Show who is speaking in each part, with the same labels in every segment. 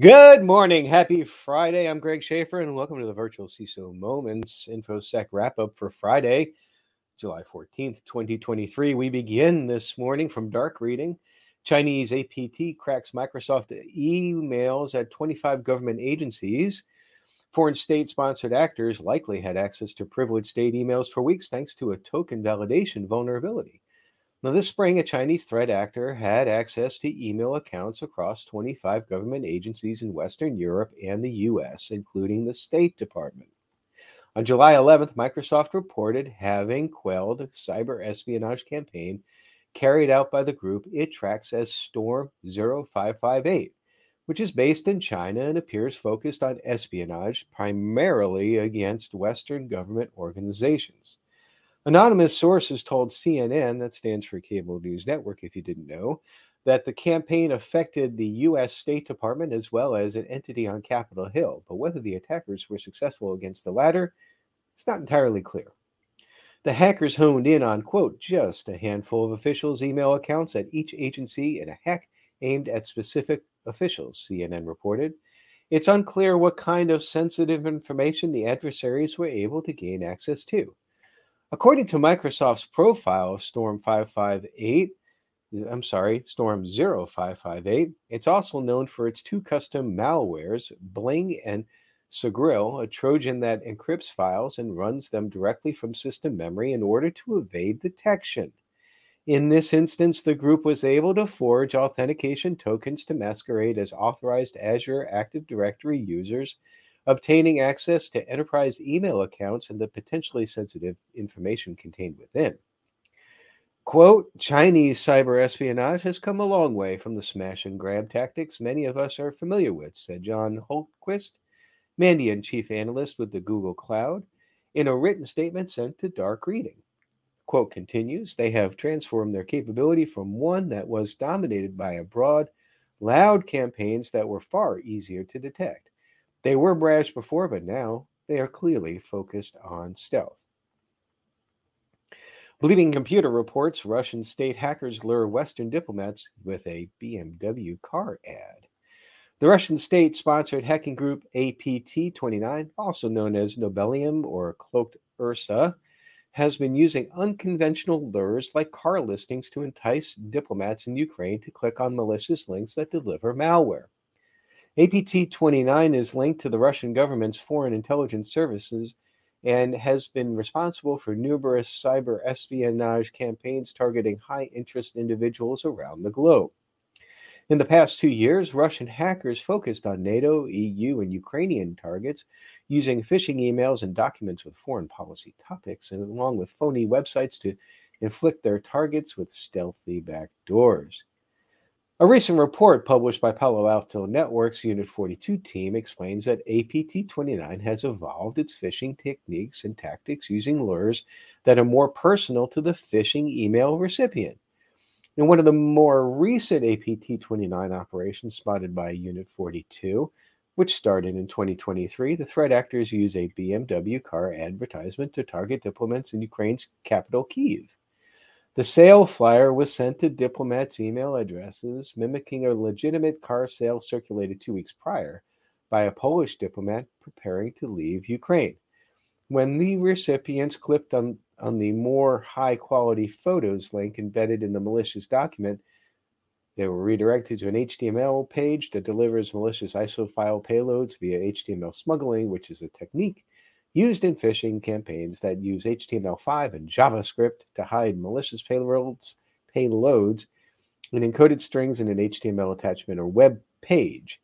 Speaker 1: Good morning. Happy Friday. I'm Greg Schaefer, and welcome to the virtual CISO Moments InfoSec wrap up for Friday, July 14th, 2023. We begin this morning from dark reading. Chinese APT cracks Microsoft emails at 25 government agencies. Foreign state sponsored actors likely had access to privileged state emails for weeks thanks to a token validation vulnerability. Now, this spring, a Chinese threat actor had access to email accounts across 25 government agencies in Western Europe and the US, including the State Department. On July 11th, Microsoft reported having quelled a cyber espionage campaign carried out by the group it tracks as Storm 0558, which is based in China and appears focused on espionage primarily against Western government organizations. Anonymous sources told CNN, that stands for Cable News Network, if you didn't know, that the campaign affected the U.S. State Department as well as an entity on Capitol Hill. But whether the attackers were successful against the latter, it's not entirely clear. The hackers honed in on, quote, just a handful of officials' email accounts at each agency in a hack aimed at specific officials, CNN reported. It's unclear what kind of sensitive information the adversaries were able to gain access to. According to Microsoft's profile of Storm 558, I'm sorry, Storm 0558, it's also known for its two custom malwares, Bling and Cigril, a Trojan that encrypts files and runs them directly from system memory in order to evade detection. In this instance, the group was able to forge authentication tokens to masquerade as authorized Azure Active Directory users obtaining access to enterprise email accounts and the potentially sensitive information contained within. Quote, Chinese cyber espionage has come a long way from the smash and grab tactics many of us are familiar with, said John Hultquist, Mandiant chief analyst with the Google Cloud, in a written statement sent to Dark Reading. Quote continues, they have transformed their capability from one that was dominated by a broad, loud campaigns that were far easier to detect they were brash before, but now they are clearly focused on stealth. Bleeping Computer reports Russian state hackers lure Western diplomats with a BMW car ad. The Russian state sponsored hacking group APT 29, also known as Nobelium or Cloaked Ursa, has been using unconventional lures like car listings to entice diplomats in Ukraine to click on malicious links that deliver malware. APT 29 is linked to the Russian government's foreign intelligence services and has been responsible for numerous cyber espionage campaigns targeting high interest individuals around the globe. In the past two years, Russian hackers focused on NATO, EU, and Ukrainian targets using phishing emails and documents with foreign policy topics, and along with phony websites to inflict their targets with stealthy backdoors. A recent report published by Palo Alto Networks Unit 42 team explains that APT 29 has evolved its phishing techniques and tactics using lures that are more personal to the phishing email recipient. In one of the more recent APT 29 operations spotted by Unit 42, which started in 2023, the threat actors use a BMW car advertisement to target diplomats in Ukraine's capital, Kiev. The sale flyer was sent to diplomats' email addresses, mimicking a legitimate car sale circulated two weeks prior by a Polish diplomat preparing to leave Ukraine. When the recipients clicked on, on the more high quality photos link embedded in the malicious document, they were redirected to an HTML page that delivers malicious ISO file payloads via HTML smuggling, which is a technique used in phishing campaigns that use HTML5 and JavaScript to hide malicious payloads, payloads and encoded strings in an HTML attachment or web page.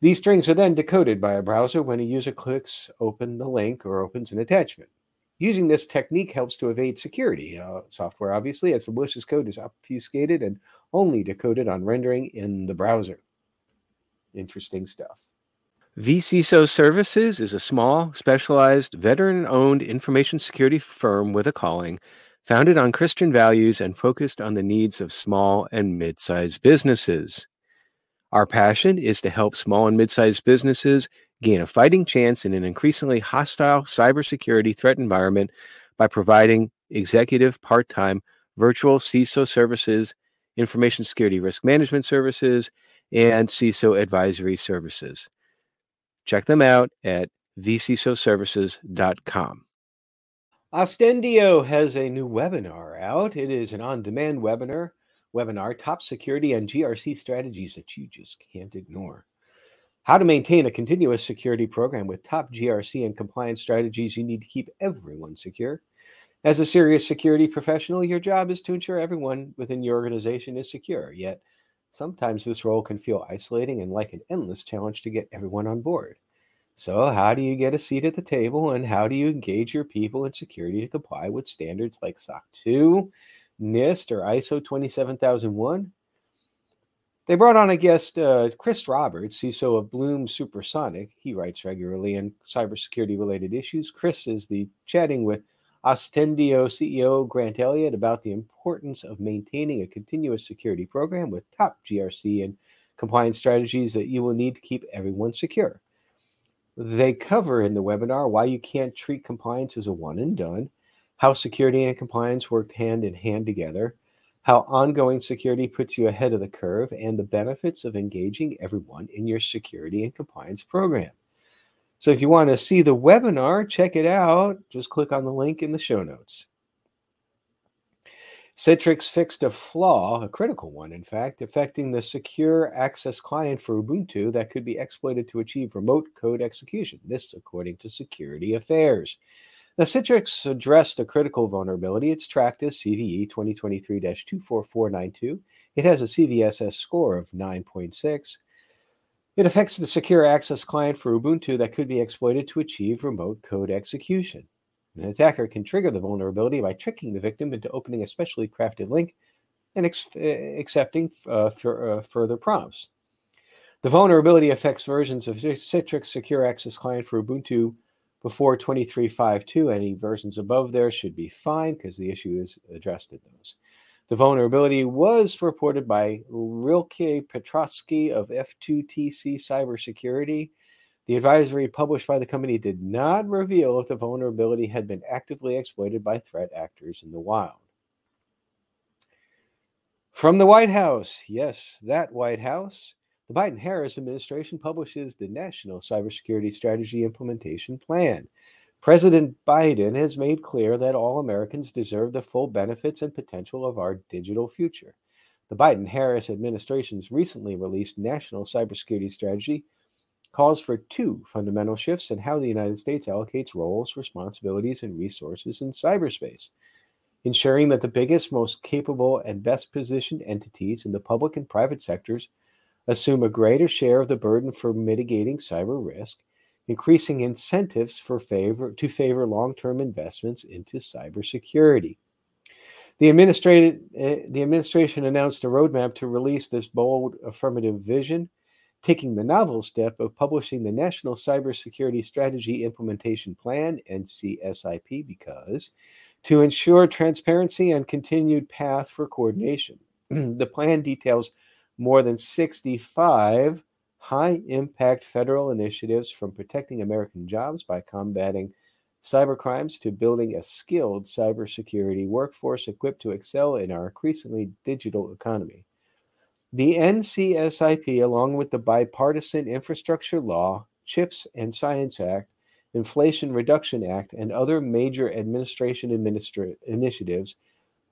Speaker 1: These strings are then decoded by a browser when a user clicks open the link or opens an attachment. Using this technique helps to evade security uh, software, obviously, as the malicious code is obfuscated and only decoded on rendering in the browser. Interesting stuff. vCISO Services is a small, specialized, veteran owned information security firm with a calling, founded on Christian values and focused on the needs of small and mid sized businesses. Our passion is to help small and mid sized businesses gain a fighting chance in an increasingly hostile cybersecurity threat environment by providing executive part time virtual CISO services, information security risk management services, and CISO Advisory Services. Check them out at vcisoservices.com. Ostendio has a new webinar out. It is an on demand webinar, webinar, top security and GRC strategies that you just can't ignore. How to maintain a continuous security program with top GRC and compliance strategies you need to keep everyone secure. As a serious security professional, your job is to ensure everyone within your organization is secure. Yet, sometimes this role can feel isolating and like an endless challenge to get everyone on board. So, how do you get a seat at the table and how do you engage your people in security to comply with standards like SOC 2, NIST, or ISO 27001? They brought on a guest, uh, Chris Roberts, CISO of Boom Supersonic. He writes regularly on cybersecurity related issues. Chris is the chatting with Ostendio CEO Grant Elliott about the importance of maintaining a continuous security program with top GRC and compliance strategies that you will need to keep everyone secure. They cover in the webinar why you can't treat compliance as a one and done, how security and compliance work hand in hand together, how ongoing security puts you ahead of the curve, and the benefits of engaging everyone in your security and compliance program. So if you want to see the webinar, check it out. Just click on the link in the show notes. Citrix fixed a flaw, a critical one, in fact, affecting the secure access client for Ubuntu that could be exploited to achieve remote code execution. This, according to Security Affairs. Now, Citrix addressed a critical vulnerability. It's tracked as CVE 2023 24492. It has a CVSS score of 9.6. It affects the secure access client for Ubuntu that could be exploited to achieve remote code execution. An attacker can trigger the vulnerability by tricking the victim into opening a specially crafted link and ex- eh, accepting uh, uh, further prompts. The vulnerability affects versions of Citrix Secure Access Client for Ubuntu before 23.5.2. Any versions above there should be fine because the issue is addressed in those. The vulnerability was reported by Rilke Petrosky of F2TC Cybersecurity the advisory published by the company did not reveal if the vulnerability had been actively exploited by threat actors in the wild. From the White House, yes, that White House, the Biden Harris administration publishes the National Cybersecurity Strategy Implementation Plan. President Biden has made clear that all Americans deserve the full benefits and potential of our digital future. The Biden Harris administration's recently released National Cybersecurity Strategy calls for two fundamental shifts in how the United States allocates roles, responsibilities, and resources in cyberspace, ensuring that the biggest, most capable, and best positioned entities in the public and private sectors assume a greater share of the burden for mitigating cyber risk, increasing incentives for favor to favor long-term investments into cybersecurity. The, uh, the administration announced a roadmap to release this bold affirmative vision taking the novel step of publishing the National Cybersecurity Strategy Implementation Plan, NCSIP, because to ensure transparency and continued path for coordination. the plan details more than 65 high impact federal initiatives from protecting American jobs by combating cybercrimes to building a skilled cybersecurity workforce equipped to excel in our increasingly digital economy. The NCSIP, along with the Bipartisan Infrastructure Law, CHIPS and Science Act, Inflation Reduction Act, and other major administration administra- initiatives,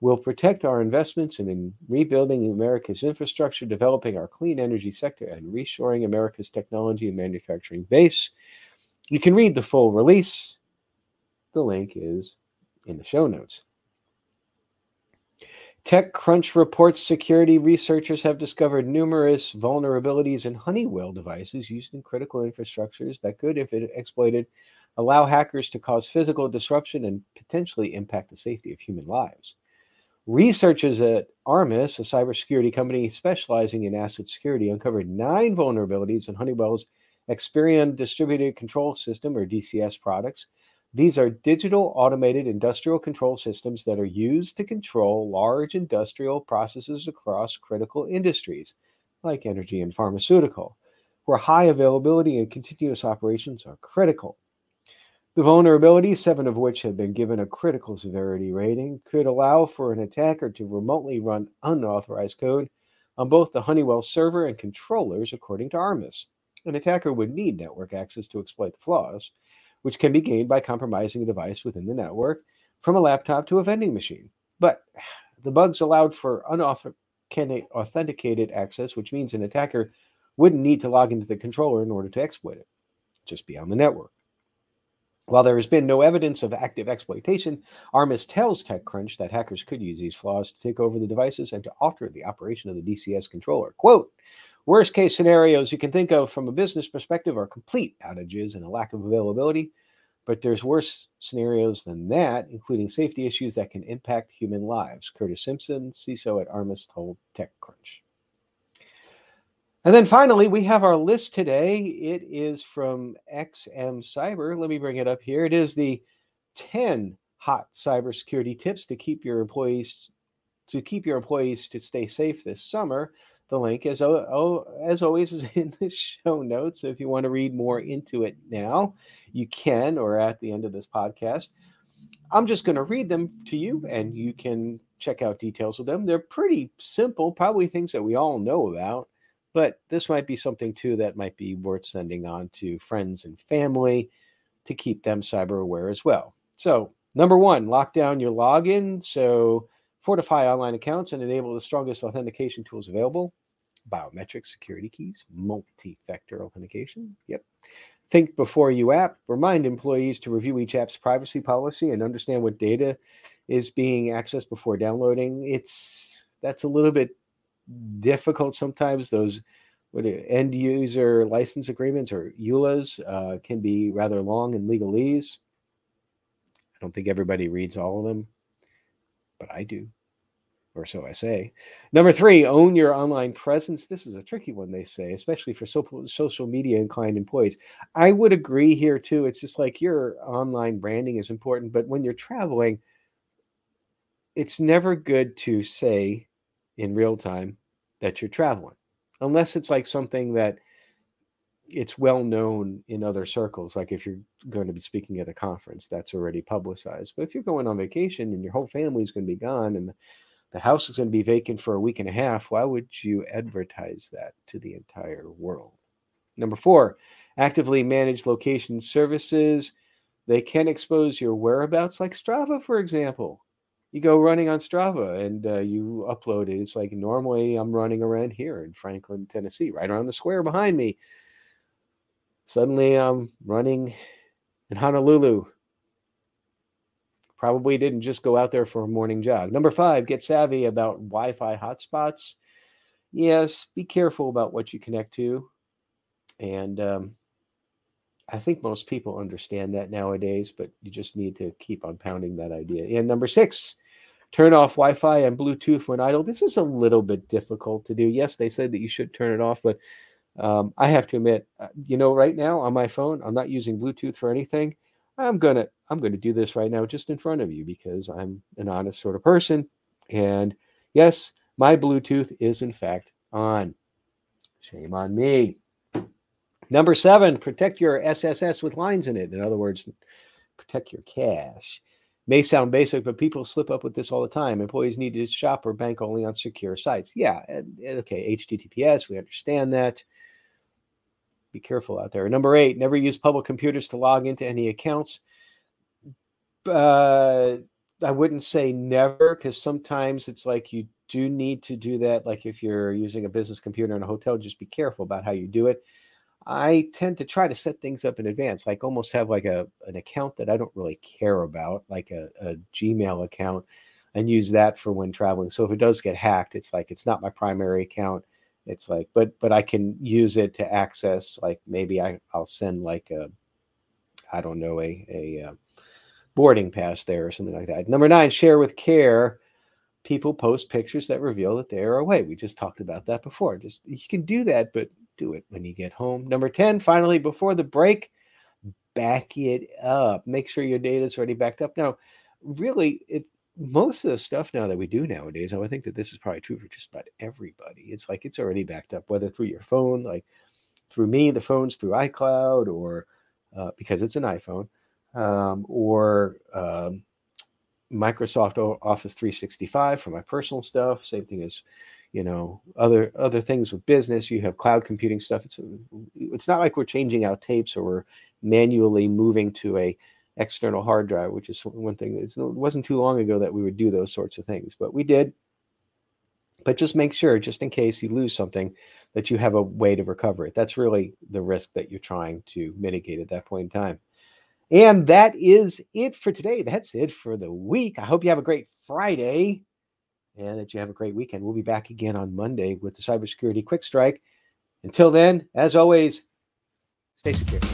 Speaker 1: will protect our investments in rebuilding America's infrastructure, developing our clean energy sector, and reshoring America's technology and manufacturing base. You can read the full release. The link is in the show notes. TechCrunch reports security researchers have discovered numerous vulnerabilities in Honeywell devices used in critical infrastructures that could, if exploited, allow hackers to cause physical disruption and potentially impact the safety of human lives. Researchers at Armis, a cybersecurity company specializing in asset security, uncovered nine vulnerabilities in Honeywell's Experion Distributed Control System, or DCS, products these are digital automated industrial control systems that are used to control large industrial processes across critical industries like energy and pharmaceutical, where high availability and continuous operations are critical. The vulnerabilities, seven of which have been given a critical severity rating, could allow for an attacker to remotely run unauthorized code on both the Honeywell server and controllers, according to Armis. An attacker would need network access to exploit the flaws, which can be gained by compromising a device within the network from a laptop to a vending machine. But the bugs allowed for unauthenticated access, which means an attacker wouldn't need to log into the controller in order to exploit it, just be on the network. While there has been no evidence of active exploitation, Armis tells TechCrunch that hackers could use these flaws to take over the devices and to alter the operation of the DCS controller. Quote, worst case scenarios you can think of from a business perspective are complete outages and a lack of availability, but there's worse scenarios than that, including safety issues that can impact human lives. Curtis Simpson, CISO at Armis, told TechCrunch. And then finally, we have our list today. It is from XM Cyber. Let me bring it up here. It is the 10 hot cybersecurity tips to keep your employees to keep your employees to stay safe this summer. The link, as, as always, is in the show notes. So if you want to read more into it now, you can, or at the end of this podcast. I'm just going to read them to you, and you can check out details with them. They're pretty simple, probably things that we all know about. But this might be something too that might be worth sending on to friends and family to keep them cyber aware as well. So, number one, lock down your login. So, fortify online accounts and enable the strongest authentication tools available biometric security keys, multi factor authentication. Yep. Think before you app. Remind employees to review each app's privacy policy and understand what data is being accessed before downloading. It's that's a little bit difficult sometimes. Those what end user license agreements or EULAs uh, can be rather long in legalese. I don't think everybody reads all of them, but I do, or so I say. Number three, own your online presence. This is a tricky one, they say, especially for so- social media inclined employees. I would agree here too. It's just like your online branding is important, but when you're traveling, it's never good to say in real time that you're traveling, unless it's like something that it's well known in other circles. Like if you're going to be speaking at a conference, that's already publicized. But if you're going on vacation and your whole family is going to be gone and the house is going to be vacant for a week and a half, why would you advertise that to the entire world? Number four, actively manage location services. They can expose your whereabouts, like Strava, for example you go running on Strava and uh, you upload it. It's like normally I'm running around here in Franklin, Tennessee, right around the square behind me. Suddenly I'm running in Honolulu. Probably didn't just go out there for a morning jog. Number five, get savvy about Wi Fi hotspots. Yes, be careful about what you connect to. And um, I think most people understand that nowadays, but you just need to keep on pounding that idea. And number six, turn off Wi-Fi and Bluetooth when idle. This is a little bit difficult to do. Yes, they said that you should turn it off, but um, I have to admit, uh, you know, right now on my phone, I'm not using Bluetooth for anything. I'm gonna I'm gonna do this right now just in front of you because I'm an honest sort of person. And yes, my Bluetooth is in fact on. Shame on me. Number seven, protect your SSS with lines in it. In other words, protect your cash may sound basic, but people slip up with this all the time. Employees need to shop or bank only on secure sites. Yeah, and, and okay, HTTPS, we understand that. Be careful out there. Number eight, never use public computers to log into any accounts. Uh, I wouldn't say never because sometimes it's like you do need to do that. Like if you're using a business computer in a hotel, just be careful about how you do it. I tend to try to set things up in advance, like almost have like a an account that I don't really care about, like a, a Gmail account, and use that for when traveling. So if it does get hacked, it's like it's not my primary account. It's like, but but I can use it to access, like maybe I I'll send like a, I don't know a a uh, boarding pass there or something like that. Number nine, share with care. People post pictures that reveal that they are away. We just talked about that before. Just you can do that, but do it when you get home. Number 10, finally, before the break, back it up. Make sure your data is already backed up. Now, really, it most of the stuff now that we do nowadays, I think that this is probably true for just about everybody. It's like it's already backed up, whether through your phone, like through me, the phone's through iCloud, or uh, because it's an iPhone, um, or um, Microsoft Office 365 for my personal stuff. Same thing as you know other other things with business you have cloud computing stuff. It's it's not like we're changing out tapes or we're manually moving to a external hard drive which is one thing it wasn't too long ago that we would do those sorts of things but we did. But just make sure just in case you lose something that you have a way to recover it. That's really the risk that you're trying to mitigate at that point in time. And that is it for today. That's it for the week. I hope you have a great friday and that you have a great weekend. We'll be back again on Monday with the Cybersecurity Quick Strike. Until then, as always, stay secure.